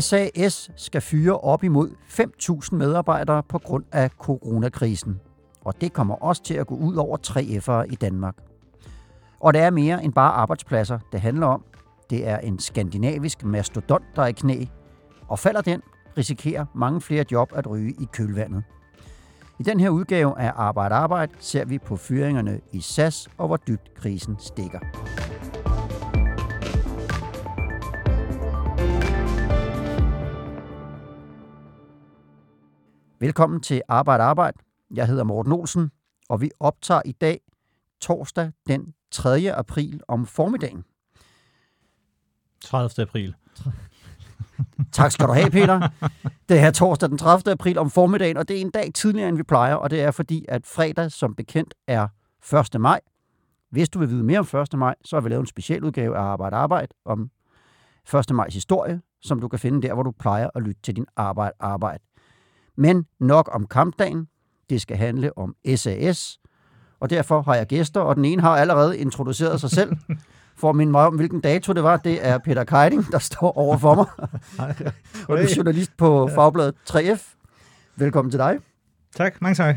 SAS skal fyre op imod 5.000 medarbejdere på grund af coronakrisen. Og det kommer også til at gå ud over 3F'ere i Danmark. Og det er mere end bare arbejdspladser, det handler om. Det er en skandinavisk mastodont, der er i knæ. Og falder den, risikerer mange flere job at ryge i kølvandet. I den her udgave af Arbejde Arbejde ser vi på fyringerne i SAS og hvor dybt krisen stikker. Velkommen til Arbejde Arbejde. Jeg hedder Morten Olsen, og vi optager i dag torsdag den 3. april om formiddagen. 30. april. Tak skal du have, Peter. Det er torsdag den 30. april om formiddagen, og det er en dag tidligere, end vi plejer, og det er fordi, at fredag som bekendt er 1. maj. Hvis du vil vide mere om 1. maj, så har vi lavet en specialudgave af Arbejde Arbejde om 1. majs historie, som du kan finde der, hvor du plejer at lytte til din arbejde arbejde. Men nok om kampdagen. Det skal handle om SAS, og derfor har jeg gæster, og den ene har allerede introduceret sig selv, for at minde mig om, hvilken dato det var. Det er Peter Keiding, der står over for mig. og du er journalist på Fagbladet 3F. Velkommen til dig. Tak, mange tak.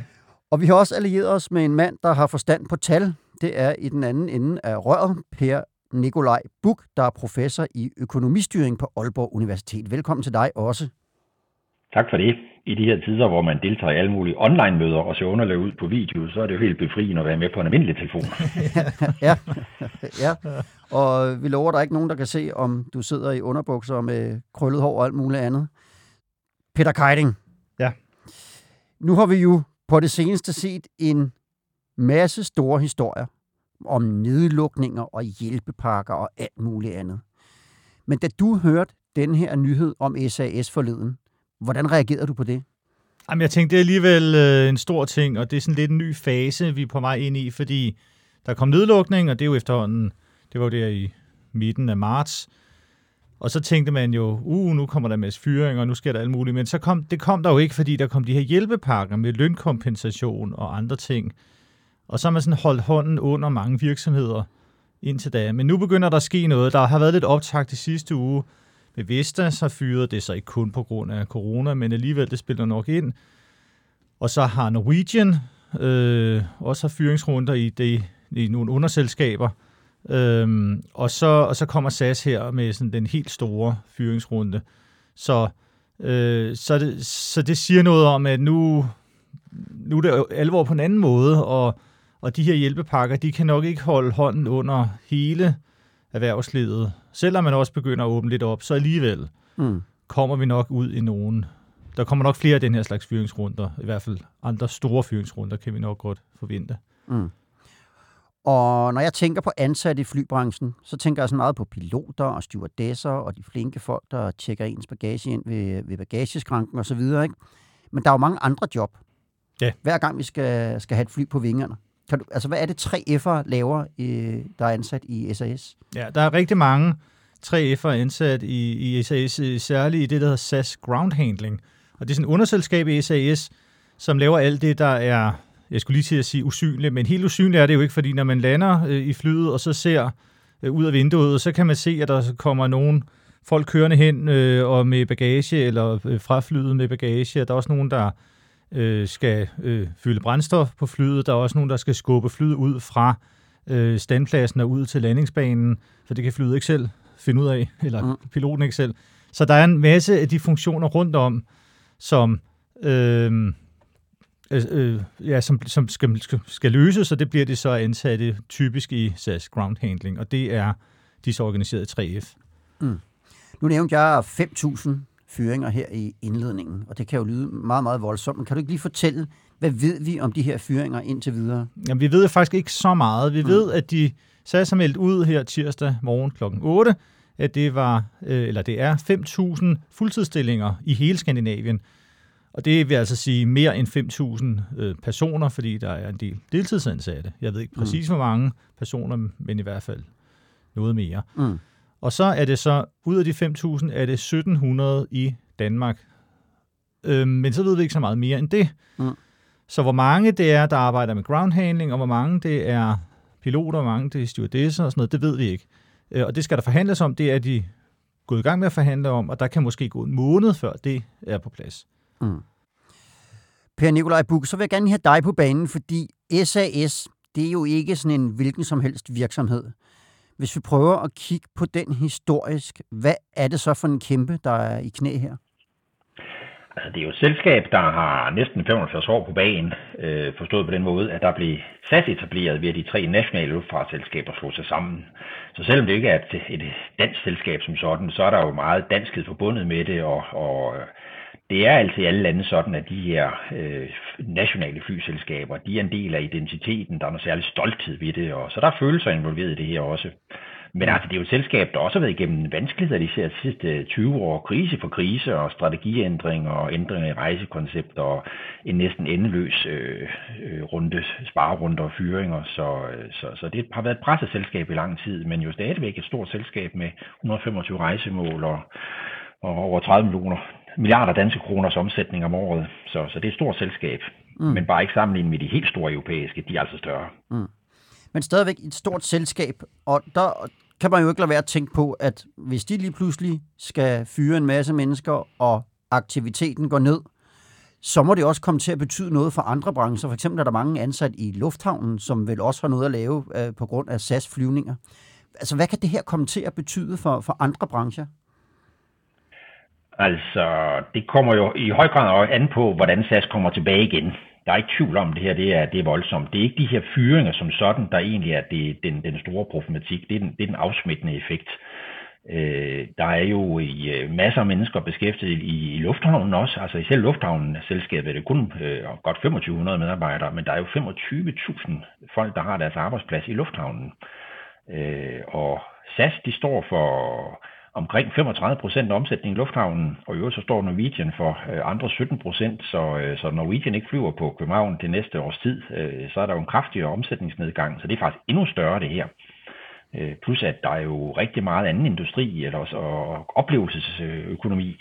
Og vi har også allieret os med en mand, der har forstand på tal. Det er i den anden ende af røret, Per Nikolaj Buk, der er professor i økonomistyring på Aalborg Universitet. Velkommen til dig også. Tak for det. I de her tider, hvor man deltager i alle mulige online-møder og ser underlag ud på video, så er det jo helt befriende at være med på en almindelig telefon. ja, ja, og vi lover, der er ikke nogen, der kan se, om du sidder i underbukser med krøllet hår og alt muligt andet. Peter Keiding. Ja. Nu har vi jo på det seneste set en masse store historier om nedlukninger og hjælpepakker og alt muligt andet. Men da du hørte den her nyhed om SAS forleden, Hvordan reagerede du på det? Jamen, jeg tænkte, det er alligevel øh, en stor ting, og det er sådan lidt en ny fase, vi er på vej ind i, fordi der kom nedlukning, og det er jo efterhånden, det var jo der i midten af marts, og så tænkte man jo, uh, nu kommer der en masse fyring, og nu sker der alt muligt. Men så kom, det kom der jo ikke, fordi der kom de her hjælpepakker med lønkompensation og andre ting. Og så har man sådan holdt hånden under mange virksomheder indtil da. Men nu begynder der at ske noget. Der har været lidt optag i sidste uge, med Vesta, så fyrede det sig ikke kun på grund af corona, men alligevel, det spiller nok ind. Og så har Norwegian øh, også har fyringsrunder i, det, i nogle underselskaber. Øhm, og, så, og så kommer SAS her med sådan den helt store fyringsrunde. Så, øh, så, det, så det siger noget om, at nu, nu er det alvor på en anden måde, og, og de her hjælpepakker, de kan nok ikke holde hånden under hele erhvervslivet, selvom man også begynder at åbne lidt op, så alligevel mm. kommer vi nok ud i nogen. Der kommer nok flere af den her slags fyringsrunder, i hvert fald andre store fyringsrunder, kan vi nok godt forvente. Mm. Og når jeg tænker på ansatte i flybranchen, så tænker jeg så meget på piloter og stewardesser og de flinke folk, der tjekker ens bagage ind ved, ved bagageskranken osv. Ikke? Men der er jo mange andre job. Ja. Hver gang vi skal, skal have et fly på vingerne. Kan du, altså, hvad er det, 3F'er laver, øh, der er ansat i SAS? Ja, der er rigtig mange 3F'er ansat i, i SAS, øh, særligt i det, der hedder SAS Ground Handling. Og det er sådan et underselskab i SAS, som laver alt det, der er, jeg skulle lige til at sige usynligt, men helt usynligt er det jo ikke, fordi når man lander øh, i flyet, og så ser øh, ud af vinduet, så kan man se, at der kommer nogen folk kørende hen øh, og med bagage, eller øh, fra flyet med bagage. Der er også nogen, der øh, skal øh, fylde brændstof på flyet. Der er også nogen, der skal skubbe flyet ud fra øh, standpladsen og ud til landingsbanen, for det kan flyet ikke selv finde ud af, eller mm. piloten ikke selv. Så der er en masse af de funktioner rundt om, som, øh, øh, øh ja, som, som skal, skal løses, og det bliver det så ansatte typisk i SAS Ground Handling, og det er de så organiseret 3F. Mm. Nu nævnte jeg 5.000 fyringer her i indledningen, og det kan jo lyde meget, meget voldsomt, men kan du ikke lige fortælle, hvad ved vi om de her fyringer indtil videre? Jamen, vi ved faktisk ikke så meget. Vi mm. ved, at de SAS har meldt ud her tirsdag morgen kl. 8, at det var, øh, eller det er 5.000 fuldtidsstillinger i hele Skandinavien. Og det vil altså sige mere end 5.000 øh, personer, fordi der er en del deltidsansatte. Jeg ved ikke præcis, mm. hvor mange personer, men i hvert fald noget mere. Mm. Og så er det så, ud af de 5.000, er det 1.700 i Danmark. Øhm, men så ved vi ikke så meget mere end det. Mm. Så hvor mange det er, der arbejder med ground handling, og hvor mange det er piloter, hvor mange det er stewardesser og sådan noget, det ved vi ikke. Øh, og det skal der forhandles om, det er de gået i gang med at forhandle om, og der kan måske gå en måned før det er på plads. Mm. Per Nikolaj Buk, så vil jeg gerne have dig på banen, fordi SAS, det er jo ikke sådan en hvilken som helst virksomhed. Hvis vi prøver at kigge på den historisk, hvad er det så for en kæmpe, der er i knæ her? Altså, det er jo et selskab, der har næsten 75 år på banen, øh, forstået på den måde, at der blev SAS etableret ved at de tre nationale luftfartsselskaber slog sig sammen. Så selvom det ikke er et, et dansk selskab som sådan, så er der jo meget danskhed forbundet med det, og, og det er altså i alle lande sådan, at de her øh, nationale flyselskaber, de er en del af identiteten, der er noget særlig stolthed ved det, og så der er følelser involveret i det her også. Men altså, det er jo et selskab, der også har været igennem vanskeligheder de sidste 20 øh, år. Krise for krise og strategiændringer og ændringer i rejsekoncepter og en næsten endeløs øh, øh, runde, sparerunder og fyringer. Så, øh, så, så det har været et presset selskab i lang tid, men jo stadigvæk et stort selskab med 125 rejsemål og, og over 30 millioner milliarder danske kroners omsætning om året. Så, så det er et stort selskab, mm. men bare ikke sammenlignet med de helt store europæiske, de er altså større. Mm. Men stadigvæk et stort selskab, og der kan man jo ikke lade være at tænke på, at hvis de lige pludselig skal fyre en masse mennesker, og aktiviteten går ned, så må det også komme til at betyde noget for andre brancher. For eksempel er der mange ansat i lufthavnen, som vel også har noget at lave øh, på grund af SAS-flyvninger. Altså, hvad kan det her komme til at betyde for, for andre brancher? Altså, det kommer jo i høj grad an på, hvordan SAS kommer tilbage igen. Der er ikke tvivl om, det her det er, det er voldsomt. Det er ikke de her fyringer som sådan, der egentlig er det, den, den store problematik. Det er den, det er den afsmittende effekt. Øh, der er jo i, øh, masser af mennesker beskæftiget i, i lufthavnen også. Altså i selv lufthavnen selskabet er det kun øh, godt 2500 medarbejdere, men der er jo 25.000 folk, der har deres arbejdsplads i lufthavnen. Øh, og SAS, de står for omkring 35 procent omsætning i lufthavnen, og i øvrigt så står Norwegian for øh, andre 17 procent, så, øh, så Norwegian ikke flyver på København det næste års tid, øh, så er der jo en kraftigere omsætningsnedgang, så det er faktisk endnu større det her. Øh, plus at der er jo rigtig meget anden industri eller også, og oplevelsesøkonomi,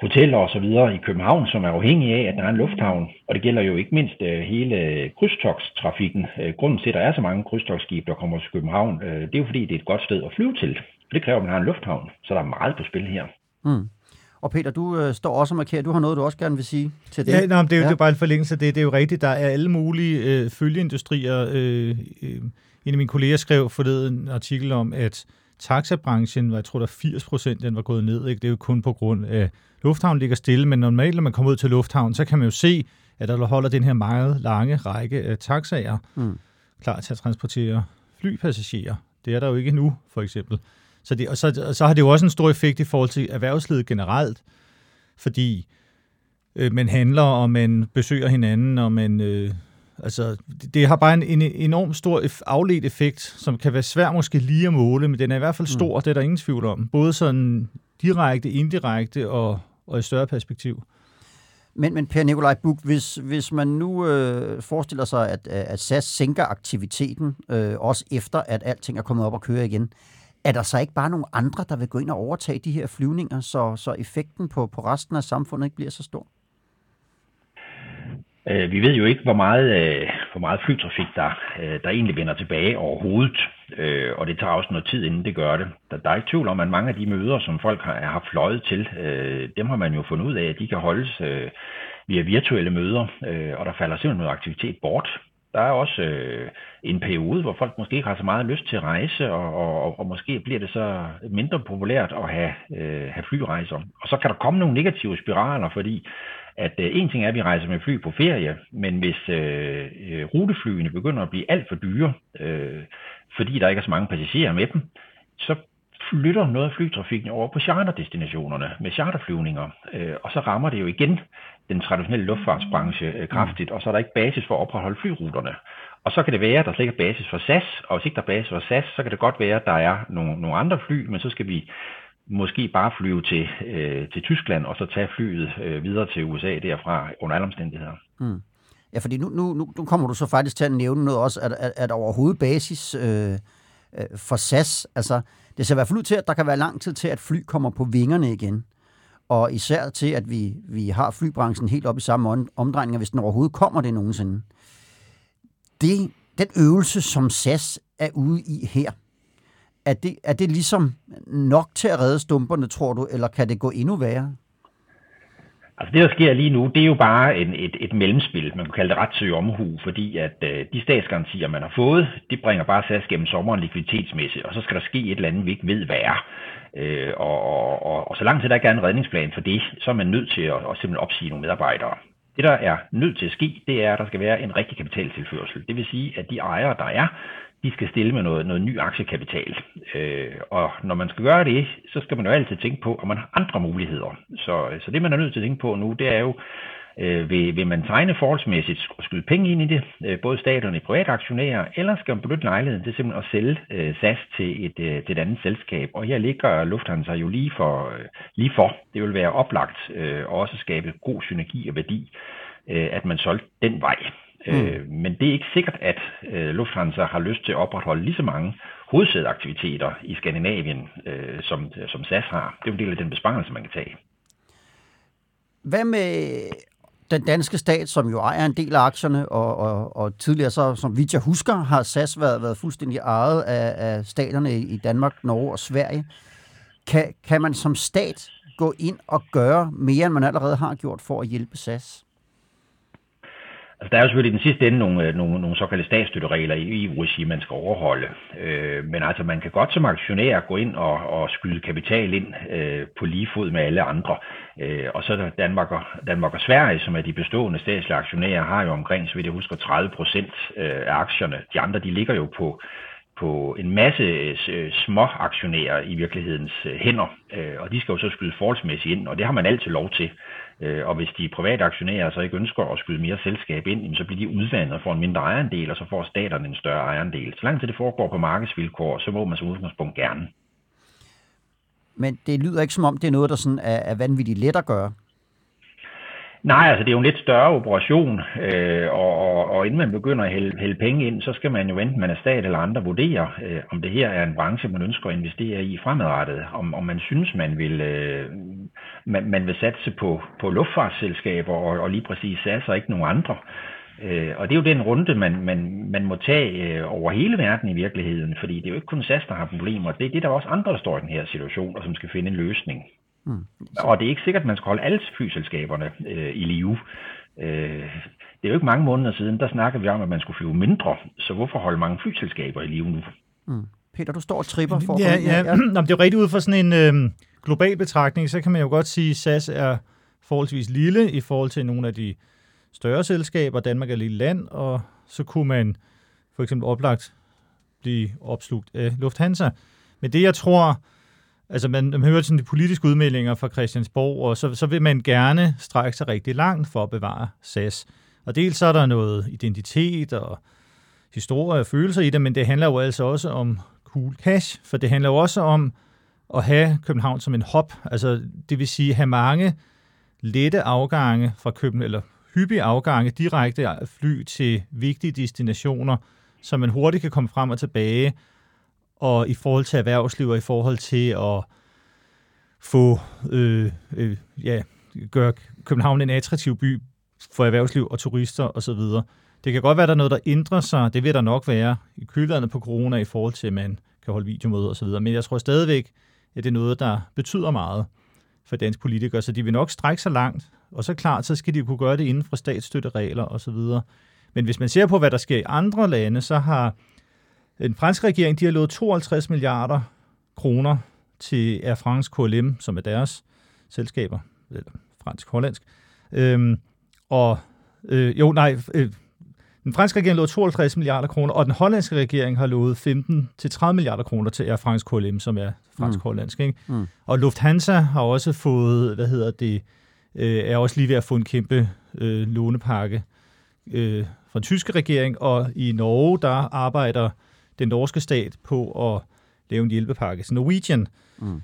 hoteller og så videre i København, som er afhængige af, at der er en lufthavn. Og det gælder jo ikke mindst øh, hele krydstogstrafikken. Øh, grunden til, at der er så mange krydstogsskib, der kommer til København, øh, det er jo fordi, det er et godt sted at flyve til. Det kræver, at man har en lufthavn, så der er meget på spil her. Mm. Og Peter, du øh, står også og markerer, du har noget, du også gerne vil sige til det. Ja, nej, det, er jo, ja. det er bare en forlængelse af det. Det er jo rigtigt, der er alle mulige øh, følgeindustrier. Øh, øh, en af mine kolleger skrev forleden en artikel om, at taxabranchen, jeg tror der 80 procent, den var gået ned. Ikke? Det er jo kun på grund af, lufthavnen ligger stille, men normalt, når man kommer ud til lufthavnen, så kan man jo se, at der holder den her meget lange række af taxaer mm. klar til at transportere flypassagerer. Det er der jo ikke nu, for eksempel. Så, det, og så, så har det jo også en stor effekt i forhold til erhvervslivet generelt, fordi øh, man handler, og man besøger hinanden, og man... Øh, altså, det, det har bare en, en enorm stor afledt effekt, som kan være svær måske lige at måle, men den er i hvert fald stor, mm. det er der ingen tvivl om. Både sådan direkte, indirekte og, og i større perspektiv. Men, men Per Nikolaj Buk, hvis, hvis man nu øh, forestiller sig, at, at SAS sænker aktiviteten, øh, også efter at alting er kommet op og køre igen, er der så ikke bare nogle andre, der vil gå ind og overtage de her flyvninger, så, så effekten på, på resten af samfundet ikke bliver så stor? Øh, vi ved jo ikke, hvor meget, øh, hvor meget flytrafik, der, øh, der egentlig vender tilbage overhovedet, øh, og det tager også noget tid, inden det gør det. Der, der er ikke tvivl om, at mange af de møder, som folk har, har fløjet til, øh, dem har man jo fundet ud af, at de kan holdes øh, via virtuelle møder, øh, og der falder simpelthen noget aktivitet bort. Der er også øh, en periode, hvor folk måske ikke har så meget lyst til at rejse, og, og, og måske bliver det så mindre populært at have, øh, have flyrejser. Og så kan der komme nogle negative spiraler, fordi at øh, en ting er, at vi rejser med fly på ferie, men hvis øh, øh ruteflyene begynder at blive alt for dyre, øh, fordi der ikke er så mange passagerer med dem, så flytter noget af flytrafikken over på charterdestinationerne med charterflyvninger, øh, og så rammer det jo igen den traditionelle luftfartsbranche øh, kraftigt, og så er der ikke basis for at opretholde flyruterne. Og så kan det være, at der slet ikke er basis for SAS, og hvis ikke der er basis for SAS, så kan det godt være, at der er nogle, nogle andre fly, men så skal vi måske bare flyve til, øh, til Tyskland, og så tage flyet øh, videre til USA derfra under alle omstændigheder. Mm. Ja, fordi nu, nu, nu, nu kommer du så faktisk til at nævne noget også, at, at, at overhovedet basis øh, øh for SAS, altså det ser i hvert fald ud til, at der kan være lang tid til, at fly kommer på vingerne igen. og især til, at vi, vi har flybranchen helt op i samme omdrejninger, hvis den overhovedet kommer det nogensinde. Det, den øvelse, som SAS er ude i her, er det, er det ligesom nok til at redde stumperne, tror du, eller kan det gå endnu værre? Altså det, der sker lige nu, det er jo bare en, et, et mellemspil. Man kan kalde det retsøg omhu, fordi at øh, de statsgarantier, man har fået, det bringer bare SAS gennem sommeren likviditetsmæssigt, og så skal der ske et eller andet, vi ikke ved, hvad er. Øh, og, og, og, og så langt til der ikke er en redningsplan for det, så er man nødt til at, at simpelthen opsige nogle medarbejdere. Det, der er nødt til at ske, det er, at der skal være en rigtig kapitaltilførsel. Det vil sige, at de ejere, der er, de skal stille med noget, noget ny aktiekapital. Øh, og når man skal gøre det, så skal man jo altid tænke på, om man har andre muligheder. Så, så det, man er nødt til at tænke på nu, det er jo, øh, vil, vil man tegne forholdsmæssigt og skyde penge ind i det, øh, både staterne og private aktionærer, eller skal man benytte lejligheden til simpelthen at sælge øh, SAS til et, øh, til et andet selskab? Og her ligger Lufthansa jo lige for. Øh, lige for. Det vil være oplagt øh, og også skabe god synergi og værdi, øh, at man solgte den vej. Mm. Øh, men det er ikke sikkert, at øh, Lufthansa har lyst til at opretholde lige så mange hovedsædeaktiviteter i Skandinavien, øh, som, som SAS har. Det er jo en del af den besparelse, man kan tage. Hvad med den danske stat, som jo ejer en del af aktierne, og, og, og tidligere så, som vidt jeg husker, har SAS været, været fuldstændig ejet af, af staterne i Danmark, Norge og Sverige. Kan, kan man som stat gå ind og gøre mere, end man allerede har gjort for at hjælpe SAS? Altså, der er jo selvfølgelig i den sidste ende nogle, øh, nogle, nogle såkaldte statsstøtteregler i EU-regi, man skal overholde. Øh, men altså, man kan godt som aktionær gå ind og, og skyde kapital ind øh, på lige fod med alle andre. Øh, og så er der Danmark og, Danmark og Sverige, som er de bestående statslige aktionærer, har jo omkring, så vidt jeg husker, 30 procent øh, af aktierne. De andre, de ligger jo på på en masse øh, små aktionærer i virkelighedens hænder, og de skal jo så skyde forholdsmæssigt ind, og det har man altid lov til. Øh, og hvis de private aktionærer så ikke ønsker at skyde mere selskab ind, så bliver de udvandet og får en mindre ejerandel, og så får staterne en større ejerandel. Så langt til det foregår på markedsvilkår, så må man som udgangspunkt gerne. Men det lyder ikke som om, det er noget, der sådan er, er vanvittigt let at gøre. Nej, altså det er jo en lidt større operation, øh, og, og, og inden man begynder at hælde, hælde penge ind, så skal man jo enten man er stat eller andre vurdere, øh, om det her er en branche, man ønsker at investere i fremadrettet, om, om man synes, man vil, øh, man, man vil satse på, på luftfartsselskaber og, og lige præcis SAS og ikke nogen andre. Øh, og det er jo den runde, man, man, man må tage øh, over hele verden i virkeligheden, fordi det er jo ikke kun SAS, der har problemer. Det er det, der er også andre, der står i den her situation, og som skal finde en løsning. Mm. Og det er ikke sikkert, at man skal holde alle flyselskaberne øh, i live. Øh, det er jo ikke mange måneder siden, der snakkede vi om, at man skulle flyve mindre. Så hvorfor holde mange flyselskaber i live nu? Mm. Peter, du står og tripper for... Ja, ja. ja. Nå, det er jo rigtig ud fra sådan en øh, global betragtning, så kan man jo godt sige, at SAS er forholdsvis lille i forhold til nogle af de større selskaber. Danmark er et lille land, og så kunne man for eksempel oplagt blive opslugt af Lufthansa. Men det, jeg tror, Altså man, man hører sådan de politiske udmeldinger fra Christiansborg, og så, så vil man gerne strække sig rigtig langt for at bevare SAS. Og dels så er der noget identitet og historie og følelser i det, men det handler jo altså også om cool cash, for det handler jo også om at have København som en hop, altså det vil sige have mange lette afgange fra København, eller hyppige afgange, direkte fly til vigtige destinationer, så man hurtigt kan komme frem og tilbage, og i forhold til erhvervsliv og i forhold til at få øh, øh, ja, gøre København en attraktiv by for erhvervsliv og turister osv. Det kan godt være, at der er noget, der ændrer sig. Det vil der nok være i kølvandet på corona i forhold til, at man kan holde videomøder osv. Men jeg tror stadigvæk, at det er noget, der betyder meget for danske politikere, så de vil nok strække sig langt. Og så klart, så skal de kunne gøre det inden for statsstøtteregler osv. Men hvis man ser på, hvad der sker i andre lande, så har den franske regering, de har lovet 52 milliarder kroner til Air France KLM, som er deres selskaber, eller fransk-hollandsk. Øhm, og øh, jo, nej, øh, den franske regering lovede 52 milliarder kroner, og den hollandske regering har lovet 15-30 milliarder kroner til Air France KLM, som er fransk-hollandsk. Ikke? Mm. Mm. Og Lufthansa har også fået, hvad hedder det, øh, er også lige ved at få en kæmpe øh, lånepakke øh, fra den tyske regering, og i Norge, der arbejder den norske stat på at lave en hjælpepakke til Norwegian. Mm.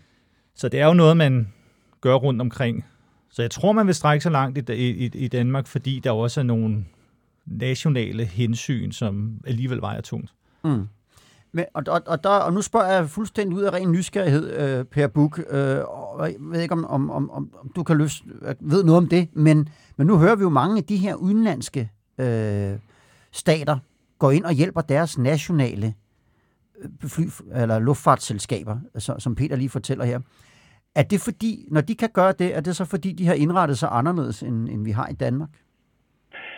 Så det er jo noget, man gør rundt omkring. Så jeg tror, man vil strække sig langt i, i, i Danmark, fordi der også er nogle nationale hensyn, som alligevel vejer tungt. Mm. Men, og, og, og, der, og nu spørger jeg fuldstændig ud af ren nysgerrighed, øh, Per Buk, øh, og jeg ved ikke, om, om, om, om du kan løs, øh, ved noget om det, men, men nu hører vi jo mange af de her udenlandske øh, stater går ind og hjælper deres nationale øh, fly, eller luftfartsselskaber, så, som Peter lige fortæller her. Er det fordi, når de kan gøre det, er det så fordi, de har indrettet sig anderledes, end, end vi har i Danmark?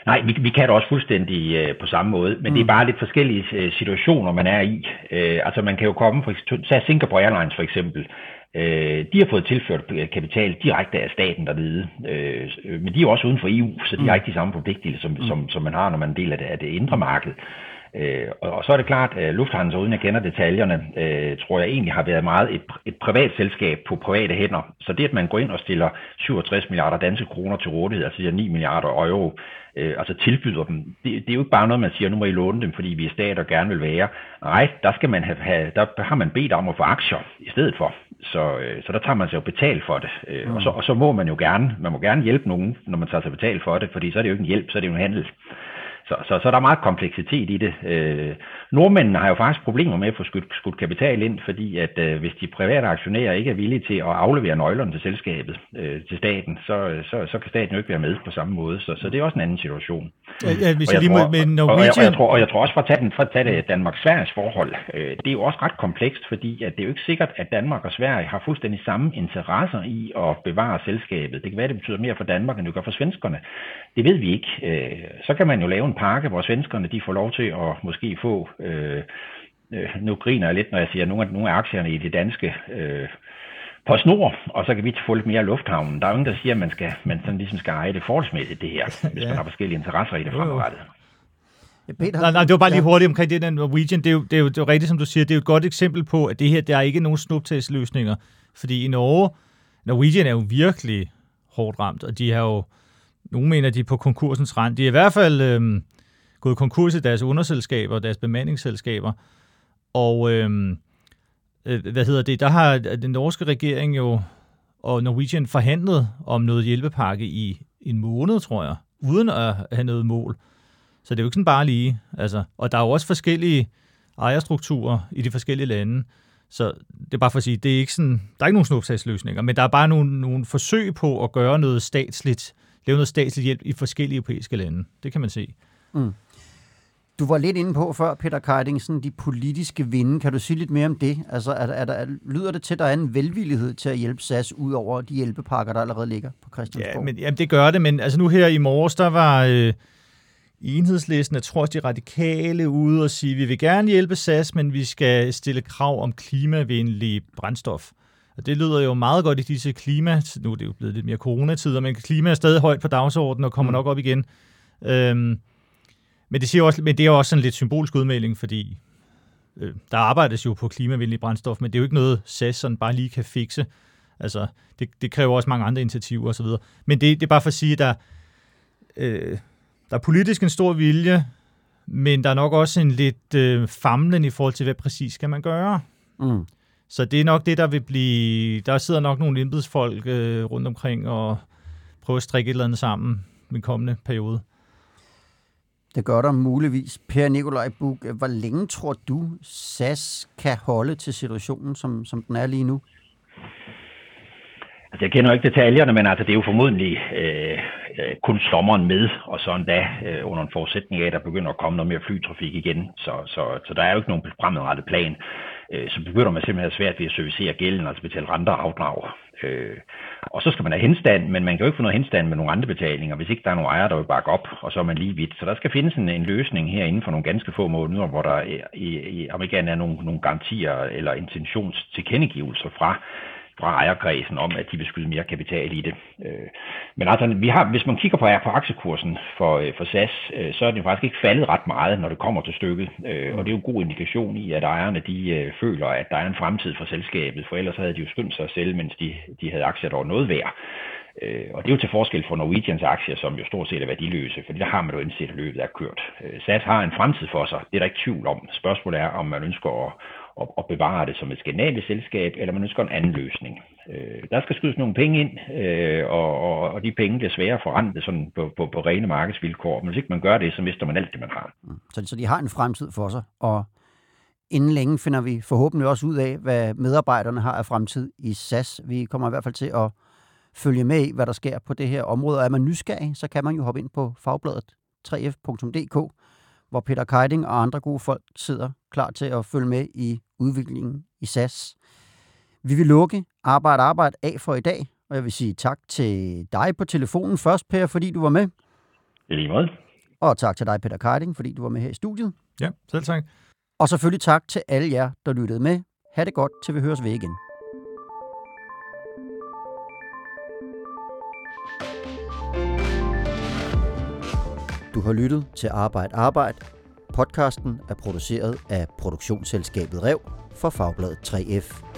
Nej, vi, vi kan det også fuldstændig øh, på samme måde, men mm. det er mm. bare lidt forskellige øh, situationer, man er i. Øh, altså man kan jo komme, for eksempel, Singapore Airlines for eksempel, øh, de har fået tilført kapital direkte af staten dernede, øh, men de er jo også uden for EU, så de mm. har ikke de samme forpligtelser, som, mm. som, som man har, når man er en del af det, af det indre marked. Øh, og, og så er det klart, at Lufthansa, uden jeg kender detaljerne, øh, tror jeg egentlig har været meget et, et privat selskab på private hænder. Så det, at man går ind og stiller 67 milliarder danske kroner til rådighed, altså 9 milliarder euro, øh, altså tilbyder dem, det, det er jo ikke bare noget, man siger, nu må I låne dem, fordi vi er stat og gerne vil være. Nej, der, skal man have, have, der har man bedt om at få aktier i stedet for. Så, øh, så der tager man sig jo betalt for det. Øh, mm. og, så, og så må man jo gerne, man må gerne hjælpe nogen, når man tager sig betalt for det, fordi så er det jo ikke en hjælp, så er det jo en handel. Så, så, så der er meget kompleksitet i det. Øh, nordmændene har jo faktisk problemer med at få skudt, skudt kapital ind, fordi at øh, hvis de private aktionærer ikke er villige til at aflevere nøglerne til selskabet, øh, til staten, så, så, så kan staten jo ikke være med på samme måde. Så, så det er også en anden situation. Ja, ja, hvis og, jeg lige tror, med Norwegian... og, jeg, og, jeg tror, og jeg tror også, for at tage, den, for at tage det Danmark-Sveriges forhold, øh, det er jo også ret komplekst, fordi at det er jo ikke sikkert, at Danmark og Sverige har fuldstændig samme interesser i at bevare selskabet. Det kan være, det betyder mere for Danmark, end det gør for svenskerne. Det ved vi ikke. Øh, så kan man jo lave en pakke, hvor svenskerne de får lov til at måske få... Øh, øh, nu griner jeg lidt, når jeg siger, nogle af, nogle af aktierne i det danske øh, på snor, og så kan vi få lidt mere lufthavnen. Der er jo ingen, der siger, at man, skal, man sådan ligesom skal eje det forholdsmæssigt, det her, hvis ja. man har forskellige interesser i det fremadrettet. Ja, Peter, nej, nej, det var bare lige hurtigt omkring det der Norwegian. Det er, jo, det, er jo, det er jo rigtigt, som du siger. Det er jo et godt eksempel på, at det her, der er ikke nogen snuptagsløsninger. Fordi i Norge, Norwegian er jo virkelig hårdt ramt, og de har jo, nogle mener, de er på konkursens rand. De er i hvert fald øh, gået konkurs i deres underselskaber, deres bemandingsselskaber. Og øh, øh, hvad hedder det, der har den norske regering jo og Norwegian forhandlet om noget hjælpepakke i en måned, tror jeg, uden at have noget mål. Så det er jo ikke sådan bare lige. Altså, og der er jo også forskellige ejerstrukturer i de forskellige lande. Så det er bare for at sige, det er ikke sådan, der er ikke nogen snupsagsløsninger, men der er bare nogle, nogle forsøg på at gøre noget statsligt, lave noget statsligt hjælp i forskellige europæiske lande. Det kan man se. Mm. Du var lidt inde på før, Peter Keiding, sådan de politiske vinde. Kan du sige lidt mere om det? Altså, er, er der, lyder det til, at der er en velvillighed til at hjælpe SAS ud over de hjælpepakker, der allerede ligger på Christiansborg? Ja, men, jamen, det gør det, men altså nu her i morges, der var øh, enhedslisten, jeg tror de radikale ude og sige, vi vil gerne hjælpe SAS, men vi skal stille krav om klimavenlig brændstof. Og det lyder jo meget godt i disse klima... Nu er det jo blevet lidt mere coronatider, men klima er stadig højt på dagsordenen og kommer mm. nok op igen. Øhm, men det, siger også, men det er også sådan lidt symbolsk udmelding, fordi øh, der arbejdes jo på klimavenlig brændstof, men det er jo ikke noget, SAS sådan bare lige kan fikse. Altså, det, det kræver også mange andre initiativer osv. Men det, det er bare for at sige, at der, øh, der er politisk en stor vilje, men der er nok også en lidt øh, famlen i forhold til, hvad præcis skal man gøre. Mm. Så det er nok det, der vil blive... Der sidder nok nogle embedsfolk øh, rundt omkring og prøver at strikke et eller andet sammen den kommende periode. Det gør der muligvis. Per Nikolaj Bug, hvor længe tror du, SAS kan holde til situationen, som, som den er lige nu? Altså, jeg kender ikke detaljerne, men altså, det er jo formodentlig øh, øh, kun sommeren med, og så endda øh, under en forudsætning af, at der begynder at komme noget mere flytrafik igen. Så, så, så der er jo ikke nogen fremadrettet plan. Øh, så begynder man simpelthen at have svært ved at servicere gælden, altså betale renter og afdrag. Øh, og så skal man have henstand, men man kan jo ikke få noget henstand med nogle andre betalinger, hvis ikke der er nogen ejere, der vil bakke op, og så er man lige vidt. Så der skal findes en, en løsning her inden for nogle ganske få måneder, hvor der i, i, om ikke andet er nogle, nogle garantier eller intentionstilkendegivelser fra fra ejerkredsen om, at de vil skyde mere kapital i det. Øh, men altså, vi har, hvis man kigger på, på aktiekursen for, øh, for SAS, øh, så er den faktisk ikke faldet ret meget, når det kommer til stykket. Øh, og det er jo en god indikation i, at ejerne de øh, føler, at der er en fremtid for selskabet, for ellers havde de jo skyndt sig selv, mens de, de havde aktier, der var noget værd. Øh, og det er jo til forskel for Norwegians aktier, som jo stort set er værdiløse, for der har man jo indset, at løbet er kørt. SAS har en fremtid for sig, det er der ikke tvivl om. Spørgsmålet er, om man ønsker at, og, og bevare det som et skandinavisk selskab, eller man ønsker en anden løsning. Øh, der skal skydes nogle penge ind, øh, og, og, og de penge bliver svære at forrente sådan på, på, på rene markedsvilkår. Men hvis ikke man gør det, så mister man alt det, man har. Mm. Så, så de har en fremtid for sig, og inden længe finder vi forhåbentlig også ud af, hvad medarbejderne har af fremtid i SAS. Vi kommer i hvert fald til at følge med i, hvad der sker på det her område. Og er man nysgerrig, så kan man jo hoppe ind på fagbladet 3f.dk, hvor Peter Keiding og andre gode folk sidder klar til at følge med i udviklingen i SAS. Vi vil lukke Arbejde Arbejde af for i dag, og jeg vil sige tak til dig på telefonen først, Per, fordi du var med. I lige måde. Og tak til dig, Peter Keiding, fordi du var med her i studiet. Ja, selv tak. Og selvfølgelig tak til alle jer, der lyttede med. Ha' det godt, til vi høres ved igen. Har lyttet til Arbejde Arbejde. Podcasten er produceret af produktionsselskabet Rev for Fagbladet 3F.